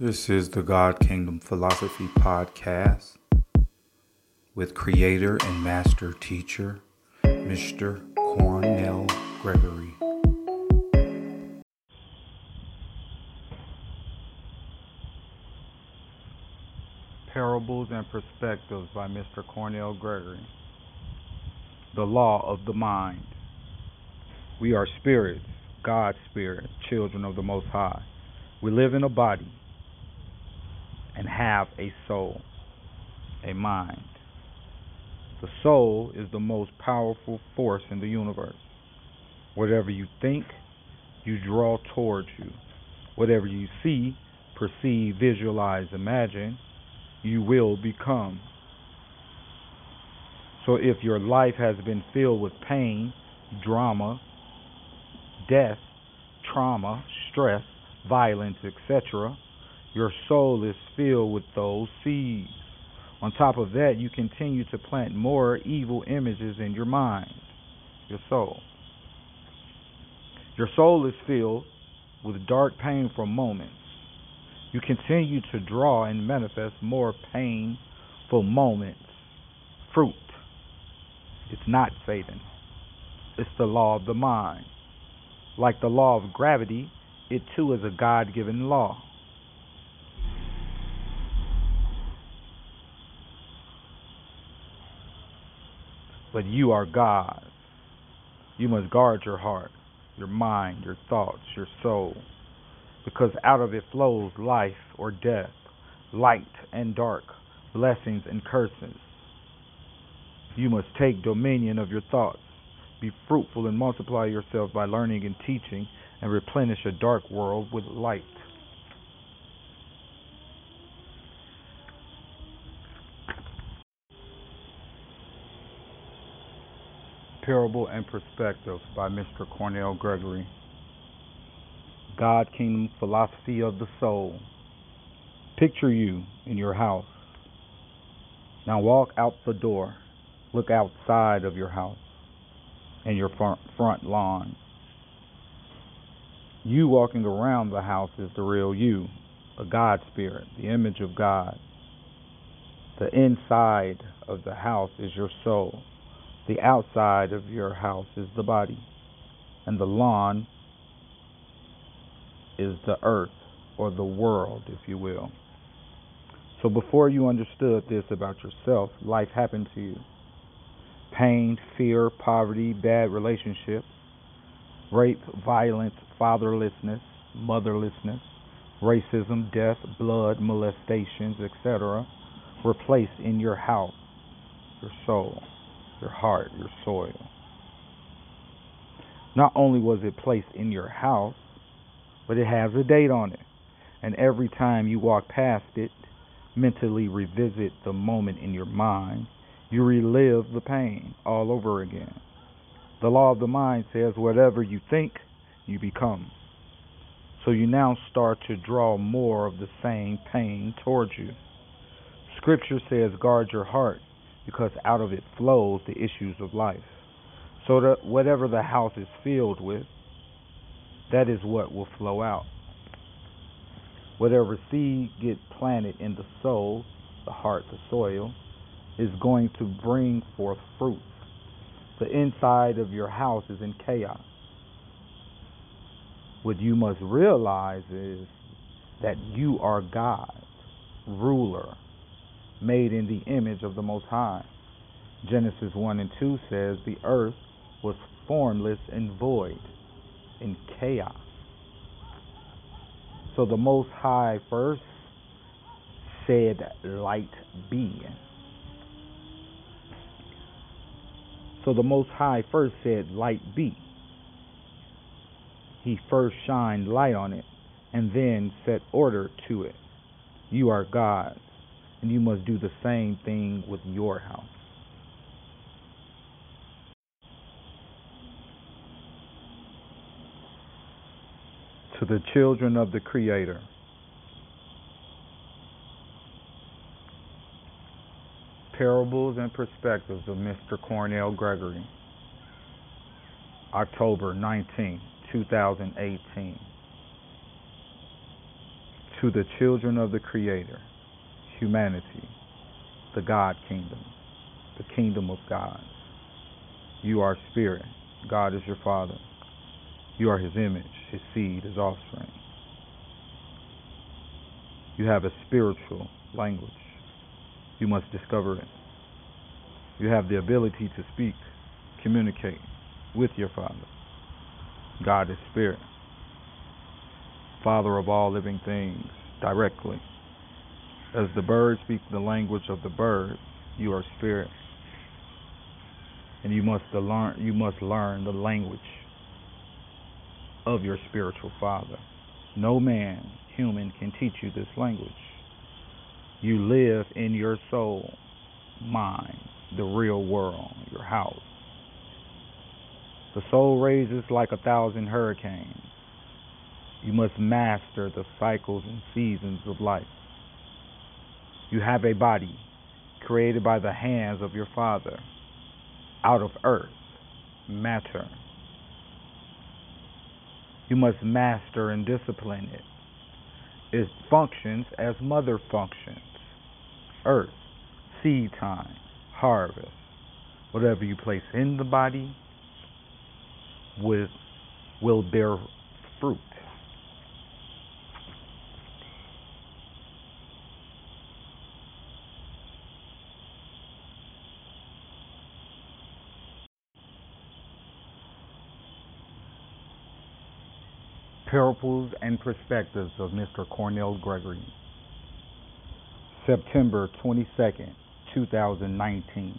This is the God Kingdom Philosophy Podcast with creator and master teacher, Mr. Cornell Gregory. Parables and Perspectives by Mr. Cornell Gregory. The Law of the Mind. We are spirits, God's spirit, children of the Most High. We live in a body and have a soul, a mind. The soul is the most powerful force in the universe. Whatever you think, you draw towards you. Whatever you see, perceive, visualize, imagine, you will become. So if your life has been filled with pain, drama, death, trauma, stress, violence, etc., your soul is filled with those seeds. On top of that, you continue to plant more evil images in your mind, your soul. Your soul is filled with dark, painful moments. You continue to draw and manifest more painful moments. Fruit. It's not Satan. It's the law of the mind. Like the law of gravity, it too is a God given law. But you are God. You must guard your heart, your mind, your thoughts, your soul, because out of it flows life or death, light and dark, blessings and curses. You must take dominion of your thoughts. Be fruitful and multiply yourself by learning and teaching, and replenish a dark world with light. Parable and Perspective by Mr. Cornell Gregory. God Kingdom Philosophy of the Soul. Picture you in your house. Now walk out the door. Look outside of your house and your front lawn. You walking around the house is the real you, a God spirit, the image of God. The inside of the house is your soul the outside of your house is the body, and the lawn is the earth or the world, if you will. So before you understood this about yourself, life happened to you. Pain, fear, poverty, bad relationships, rape, violence, fatherlessness, motherlessness, racism, death, blood, molestations, etc., were placed in your house, your soul your heart, your soil. Not only was it placed in your house, but it has a date on it. And every time you walk past it, mentally revisit the moment in your mind, you relive the pain all over again. The law of the mind says whatever you think, you become. So you now start to draw more of the same pain towards you. Scripture says, guard your heart because out of it flows the issues of life. So that whatever the house is filled with, that is what will flow out. Whatever seed get planted in the soul, the heart, the soil, is going to bring forth fruit. The inside of your house is in chaos. What you must realize is that you are God, ruler, made in the image of the Most High. Genesis 1 and 2 says, The earth was formless and void, in chaos. So the Most High first said, Light be. So the Most High first said, Light be. He first shined light on it and then set order to it. You are God and you must do the same thing with your house. To the children of the Creator, Parables and Perspectives of Mr. Cornell Gregory, October 19, 2018. To the children of the Creator, humanity, the God kingdom, the kingdom of God. You are spirit. God is your Father. You are His image, His seed, His offspring. You have a spiritual language. You must discover it. You have the ability to speak, communicate with your Father. God is Spirit, Father of all living things, directly. As the bird speaks the language of the bird, you are Spirit. And you must learn you must learn the language of your spiritual father. No man, human, can teach you this language. You live in your soul, mind, the real world, your house. The soul raises like a thousand hurricanes. You must master the cycles and seasons of life. You have a body created by the hands of your Father out of earth, matter. You must master and discipline it. It functions as mother functions earth, seed time, harvest. Whatever you place in the body with, will bear fruit. Parables and Perspectives of Mr. Cornell Gregory. September 22nd, 2019.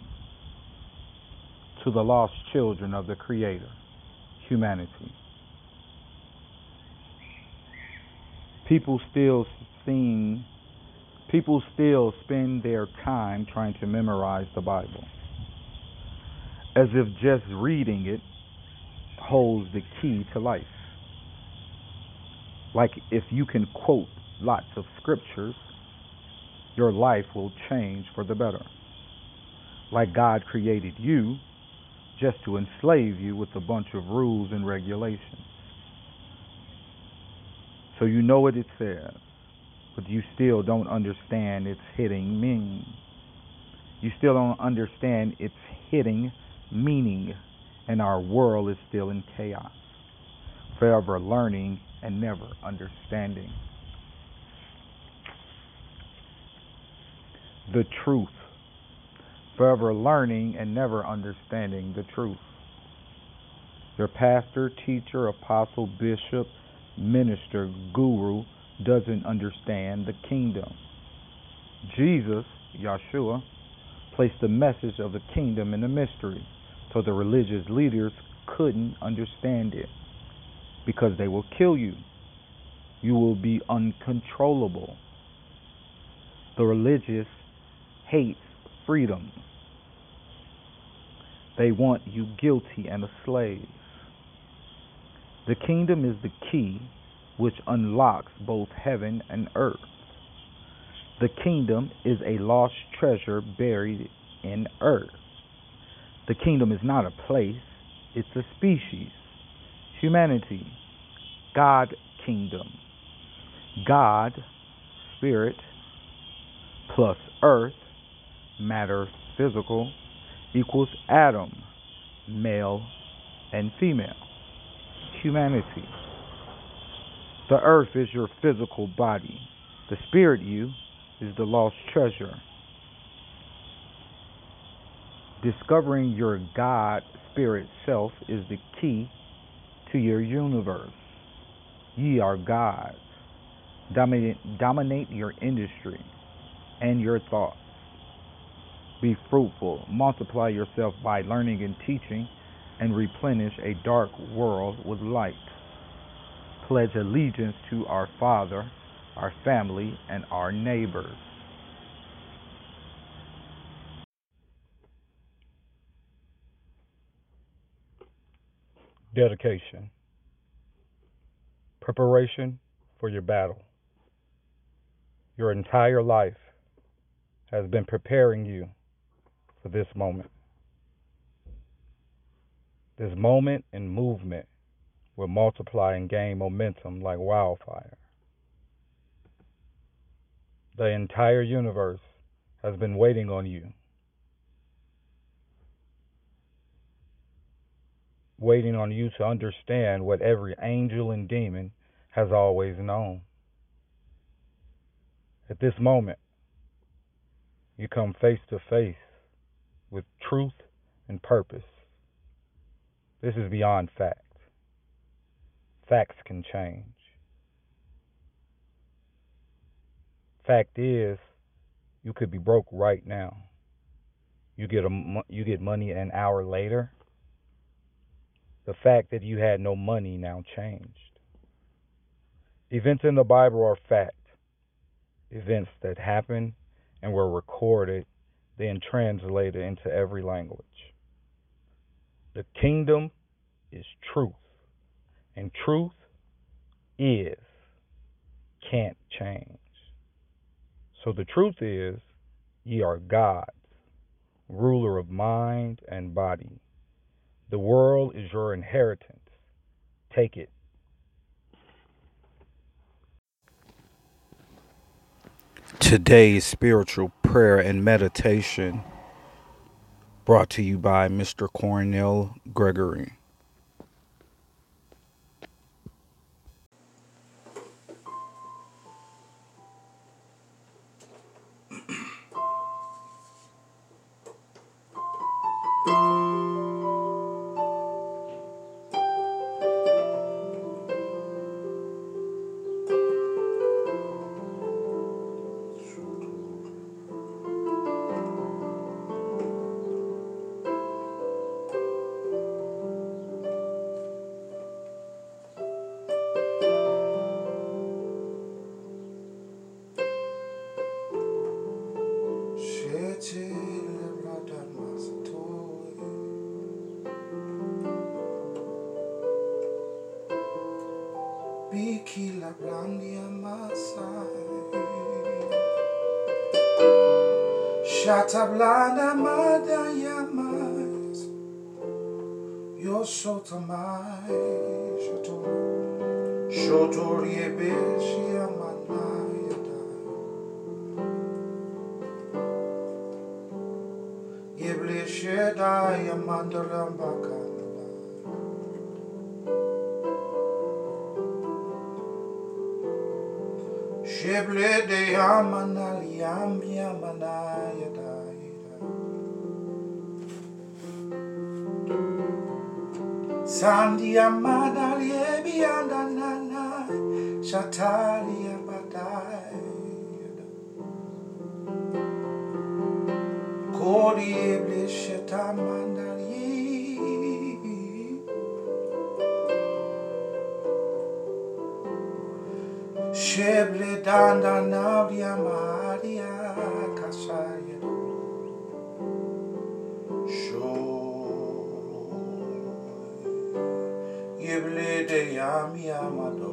To the lost children of the Creator humanity. People still seem people still spend their time trying to memorize the Bible. As if just reading it holds the key to life. Like if you can quote lots of scriptures, your life will change for the better. Like God created you just to enslave you with a bunch of rules and regulations. So you know what it says, but you still don't understand its hitting meaning. You still don't understand its hitting meaning, and our world is still in chaos, forever learning and never understanding. The truth forever learning and never understanding the truth. Your pastor, teacher, apostle, bishop, minister, guru doesn't understand the kingdom. Jesus, Yeshua, placed the message of the kingdom in a mystery, so the religious leaders couldn't understand it because they will kill you. You will be uncontrollable. The religious hate freedom. They want you guilty and a slave. The kingdom is the key which unlocks both heaven and earth. The kingdom is a lost treasure buried in earth. The kingdom is not a place, it's a species. Humanity, God kingdom. God, spirit, plus earth matter physical equals Adam, male and female. Humanity. The earth is your physical body. The spirit you is the lost treasure. Discovering your God spirit self is the key to your universe. Ye are gods. Dominate, dominate your industry and your thoughts. Be fruitful, multiply yourself by learning and teaching, and replenish a dark world with light. Pledge allegiance to our Father, our family, and our neighbors. Dedication. Preparation for your battle. Your entire life has been preparing you for this moment. This moment and movement will multiply and gain momentum like wildfire. The entire universe has been waiting on you. Waiting on you to understand what every angel and demon has always known. At this moment, you come face to face with truth and purpose. This is beyond fact. Facts can change. Fact is, you could be broke right now. You get a you get money an hour later. The fact that you had no money now changed. Events in the Bible are fact. Events that happened and were recorded, then translated into every language. The kingdom is truth, and truth is, can't change. So the truth is, ye are gods, ruler of mind and body. The world is your inheritance. Take it. Today's spiritual prayer and meditation brought to you by Mr. Cornell Gregory. Biki la blandia masai. Shata blanda madaya mais Yo sota mai. Shoto Shoto riebeshi amandarambaka Sheble de amanali ambia manaya daira. Sandi andanana eble. Sheble danda navia maria kasaya. Sho Yeble de yami amado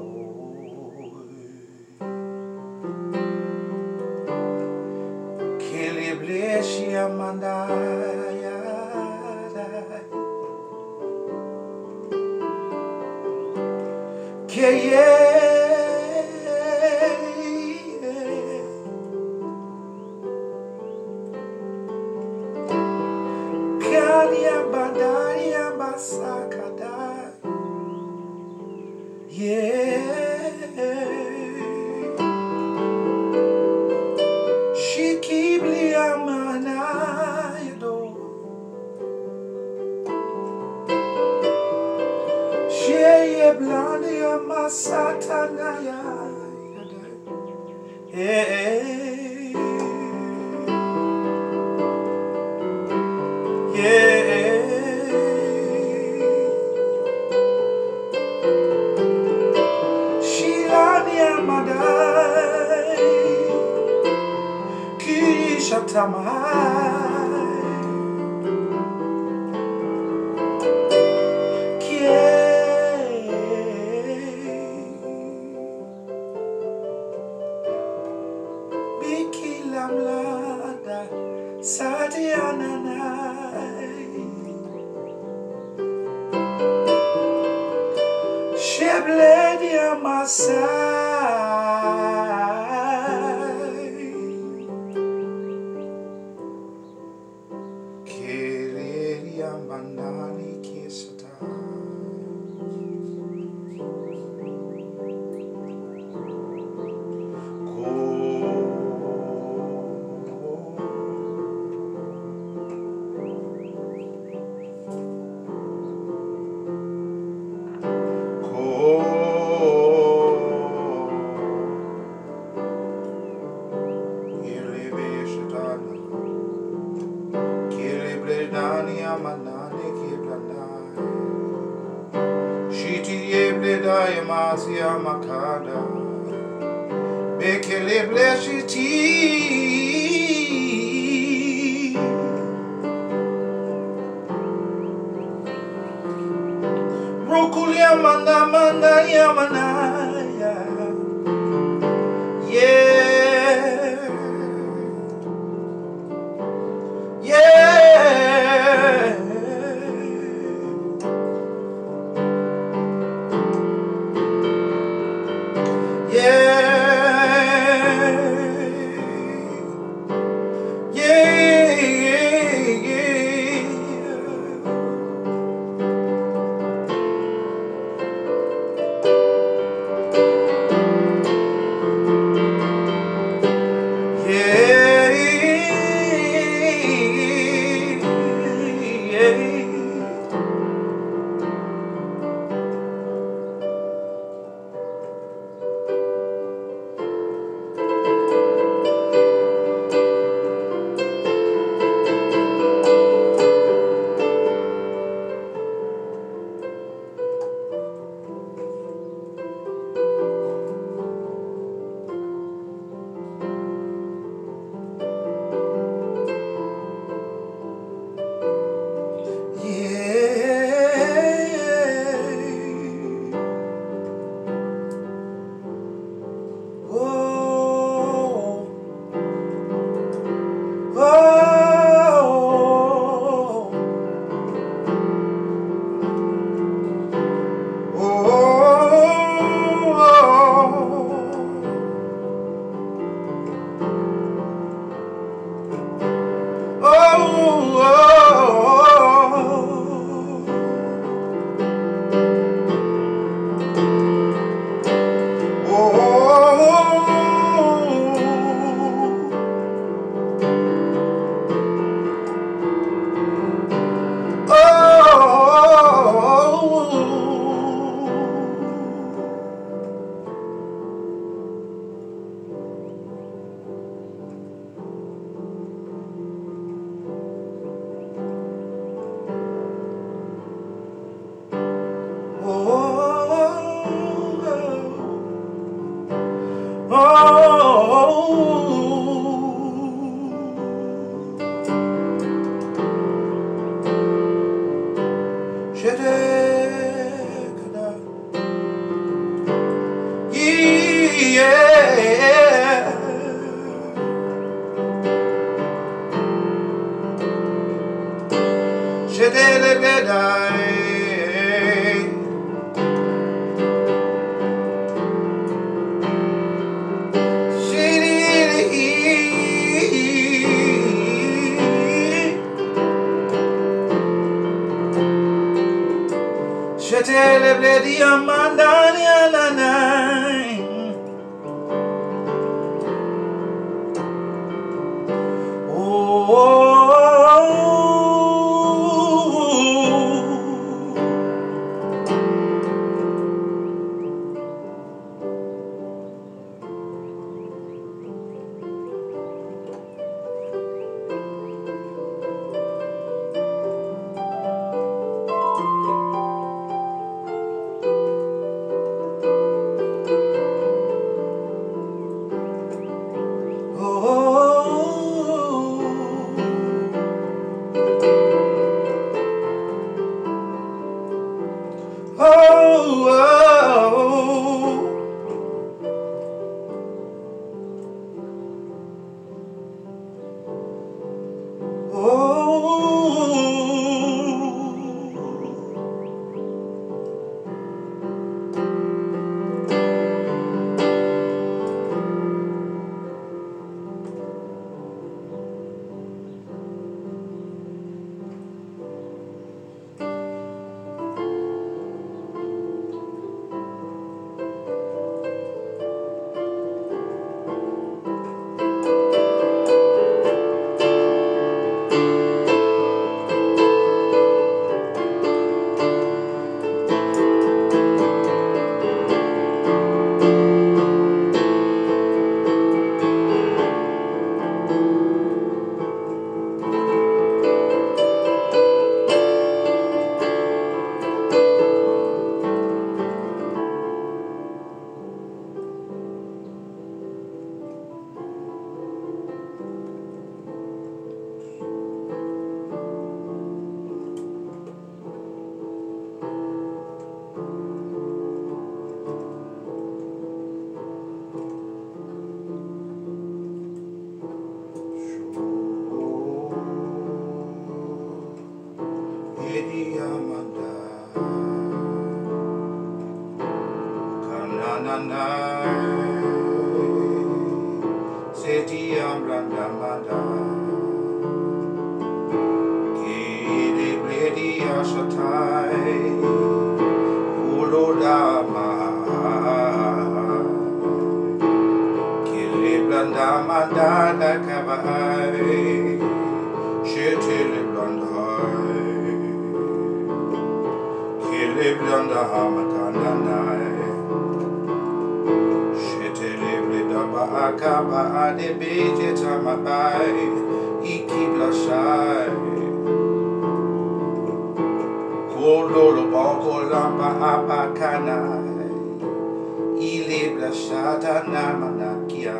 Blashata namanakia.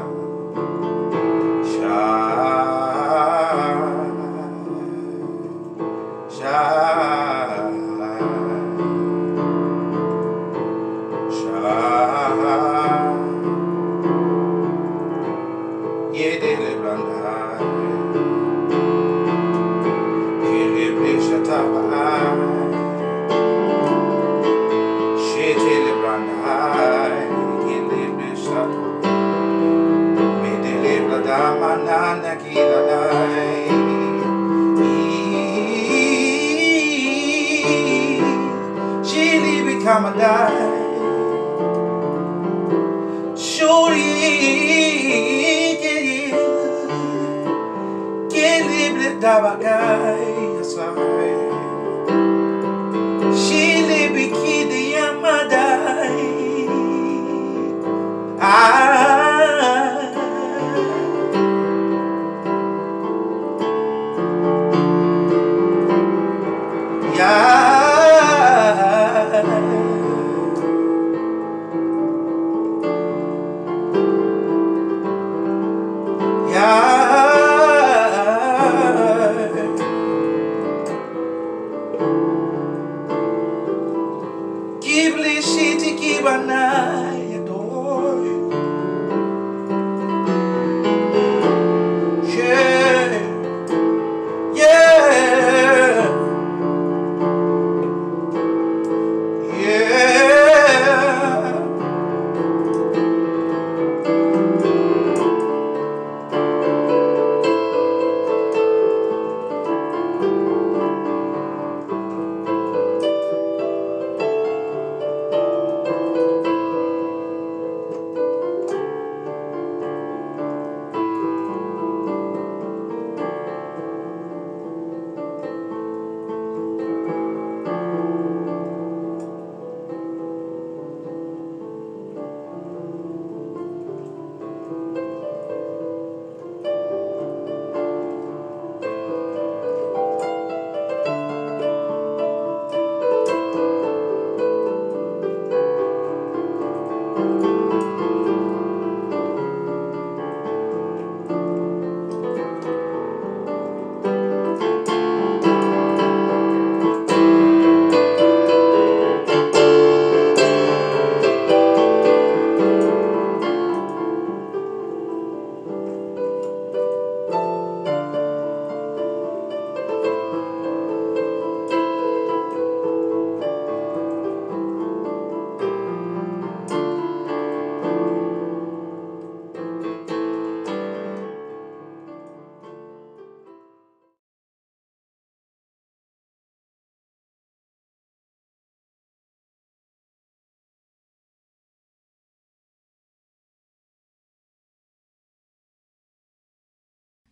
Shine, acaba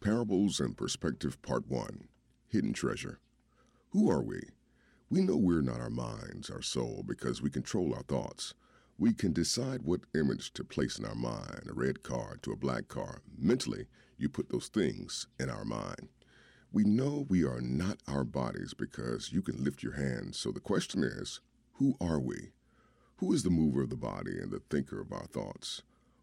Parables and Perspective Part 1 Hidden Treasure. Who are we? We know we're not our minds, our soul, because we control our thoughts. We can decide what image to place in our mind a red car to a black car. Mentally, you put those things in our mind. We know we are not our bodies because you can lift your hands. So the question is who are we? Who is the mover of the body and the thinker of our thoughts?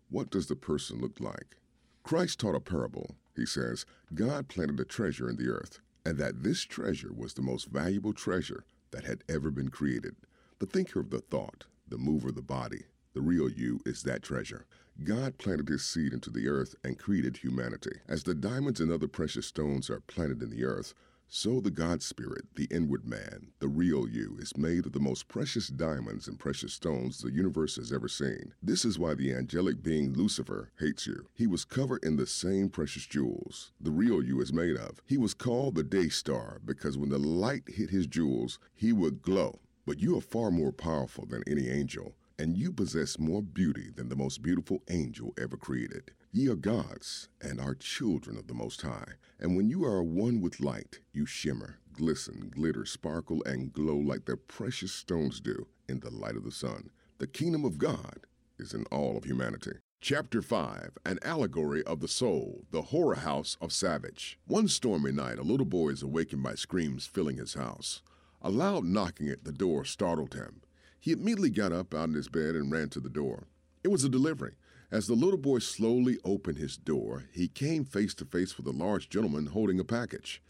What does the person look like? Christ taught a parable. He says, God planted a treasure in the earth, and that this treasure was the most valuable treasure that had ever been created. The thinker of the thought, the mover of the body, the real you is that treasure. God planted his seed into the earth and created humanity. As the diamonds and other precious stones are planted in the earth, so the God Spirit, the inward man, the real you, is made of the most precious diamonds and precious stones the universe has ever seen. This is why the angelic being Lucifer hates you. He was covered in the same precious jewels the real you is made of. He was called the day star because when the light hit his jewels, he would glow. But you are far more powerful than any angel. And you possess more beauty than the most beautiful angel ever created. Ye are gods, and are children of the Most High. And when you are one with light, you shimmer, glisten, glitter, sparkle, and glow like the precious stones do in the light of the sun. The kingdom of God is in all of humanity. Chapter 5 An Allegory of the Soul, the Horror House of Savage. One stormy night, a little boy is awakened by screams filling his house. A loud knocking at the door startled him. He immediately got up out of his bed and ran to the door. It was a delivery. As the little boy slowly opened his door, he came face to face with a large gentleman holding a package.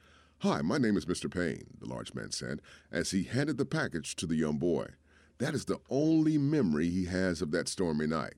Hi, my name is Mr. Payne, the large man said, as he handed the package to the young boy. That is the only memory he has of that stormy night.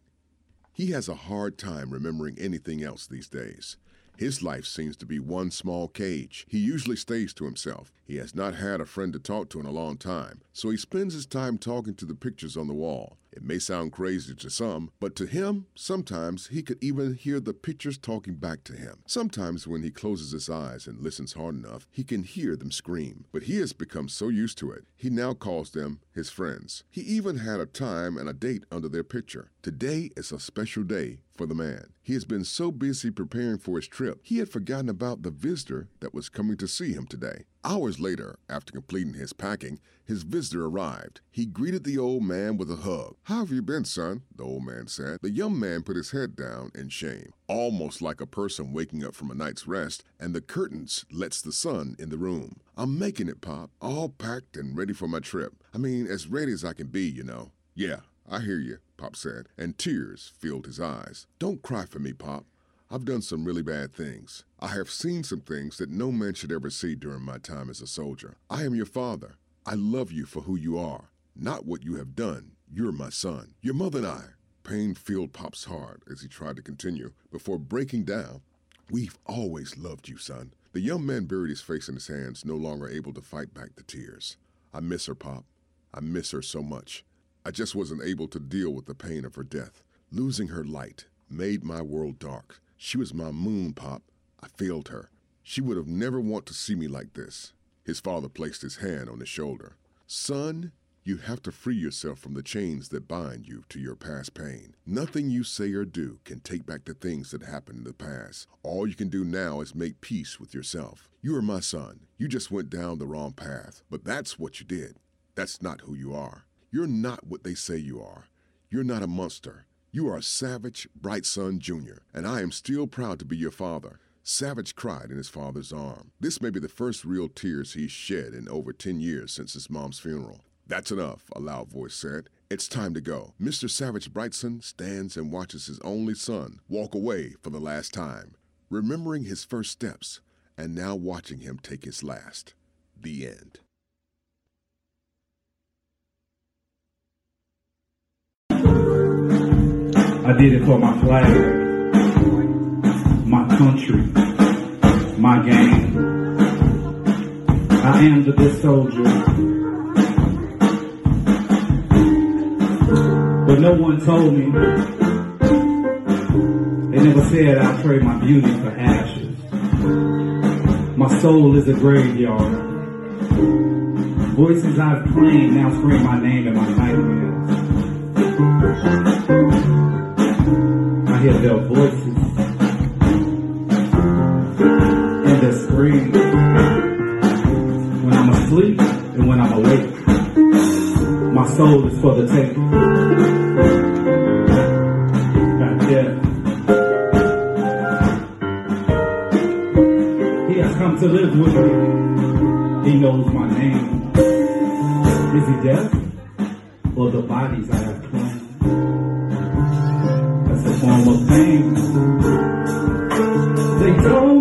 He has a hard time remembering anything else these days. His life seems to be one small cage. He usually stays to himself. He has not had a friend to talk to in a long time, so he spends his time talking to the pictures on the wall. It may sound crazy to some, but to him, sometimes he could even hear the pictures talking back to him. Sometimes when he closes his eyes and listens hard enough, he can hear them scream. But he has become so used to it, he now calls them his friends. He even had a time and a date under their picture. Today is a special day for the man. He has been so busy preparing for his trip, he had forgotten about the visitor that was coming to see him today. Hours later, after completing his packing, his visitor arrived. He greeted the old man with a hug. How have you been, son? The old man said. The young man put his head down in shame, almost like a person waking up from a night's rest, and the curtains lets the sun in the room. I'm making it, Pop, all packed and ready for my trip. I mean, as ready as I can be, you know. Yeah, I hear you, Pop said, and tears filled his eyes. Don't cry for me, Pop. I've done some really bad things. I have seen some things that no man should ever see during my time as a soldier. I am your father. I love you for who you are, not what you have done. You're my son. Your mother and I. Pain filled Pop's heart as he tried to continue before breaking down. We've always loved you, son. The young man buried his face in his hands, no longer able to fight back the tears. I miss her, Pop. I miss her so much. I just wasn't able to deal with the pain of her death. Losing her light made my world dark. She was my moon, Pop. I failed her. She would have never want to see me like this. His father placed his hand on his shoulder. Son, you have to free yourself from the chains that bind you to your past pain. Nothing you say or do can take back the things that happened in the past. All you can do now is make peace with yourself. You are my son. You just went down the wrong path, but that's what you did. That's not who you are. You're not what they say you are. You're not a monster. You are Savage Brightson Jr., and I am still proud to be your father. Savage cried in his father's arm. This may be the first real tears he's shed in over 10 years since his mom's funeral. That's enough, a loud voice said. It's time to go. Mr. Savage Brightson stands and watches his only son walk away for the last time, remembering his first steps and now watching him take his last. The end. I did it for my flag, my country, my game. I am the good soldier. But no one told me. They never said I'd trade my beauty for ashes. My soul is a graveyard. Voices I've claimed now scream my name in my nightmares. I hear their voices and their screams when I'm asleep and when I'm awake. My soul is for the taking. He has come to live with me. He knows my name. Is he deaf? Or the bodies I have They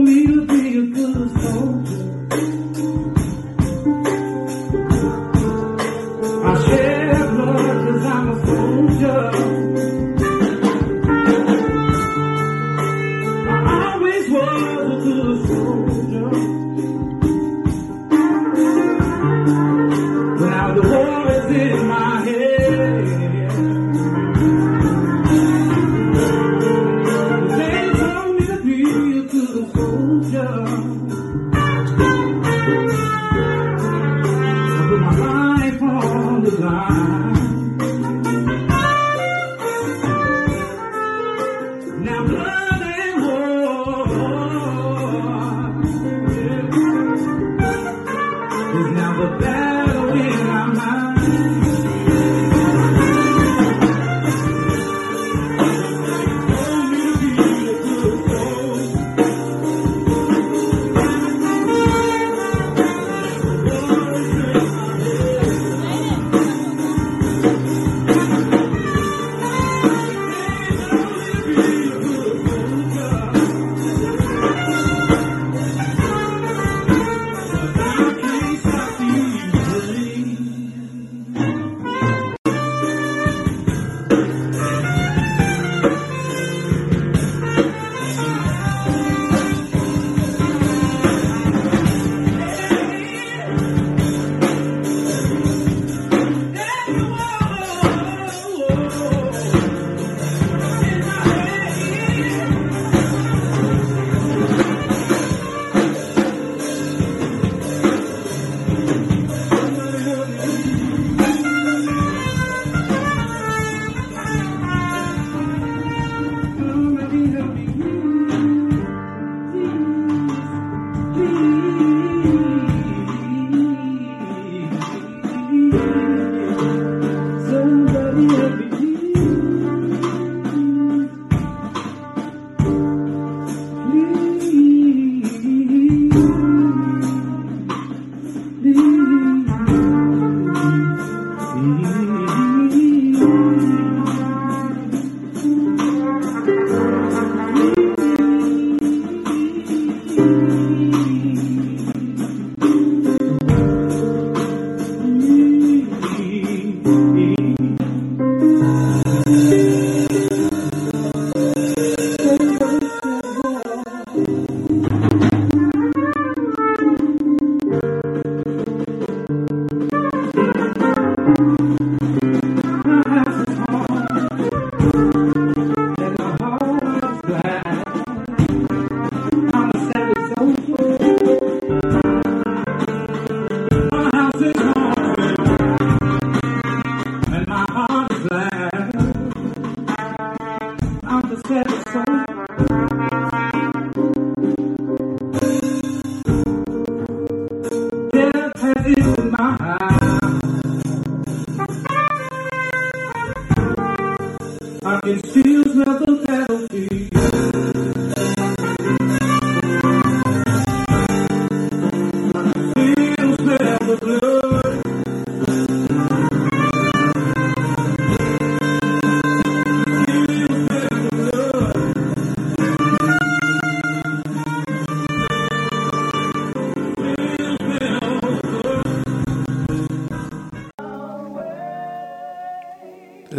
الفكر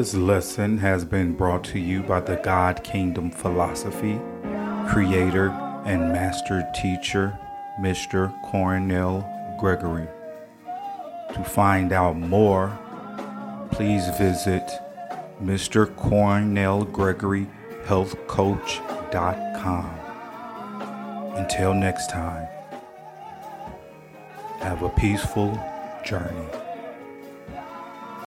This lesson has been brought to you by the God Kingdom Philosophy, creator and master teacher, Mr. Cornell Gregory. To find out more, please visit Mr. Cornell Gregory HealthCoach.com. Until next time, have a peaceful journey.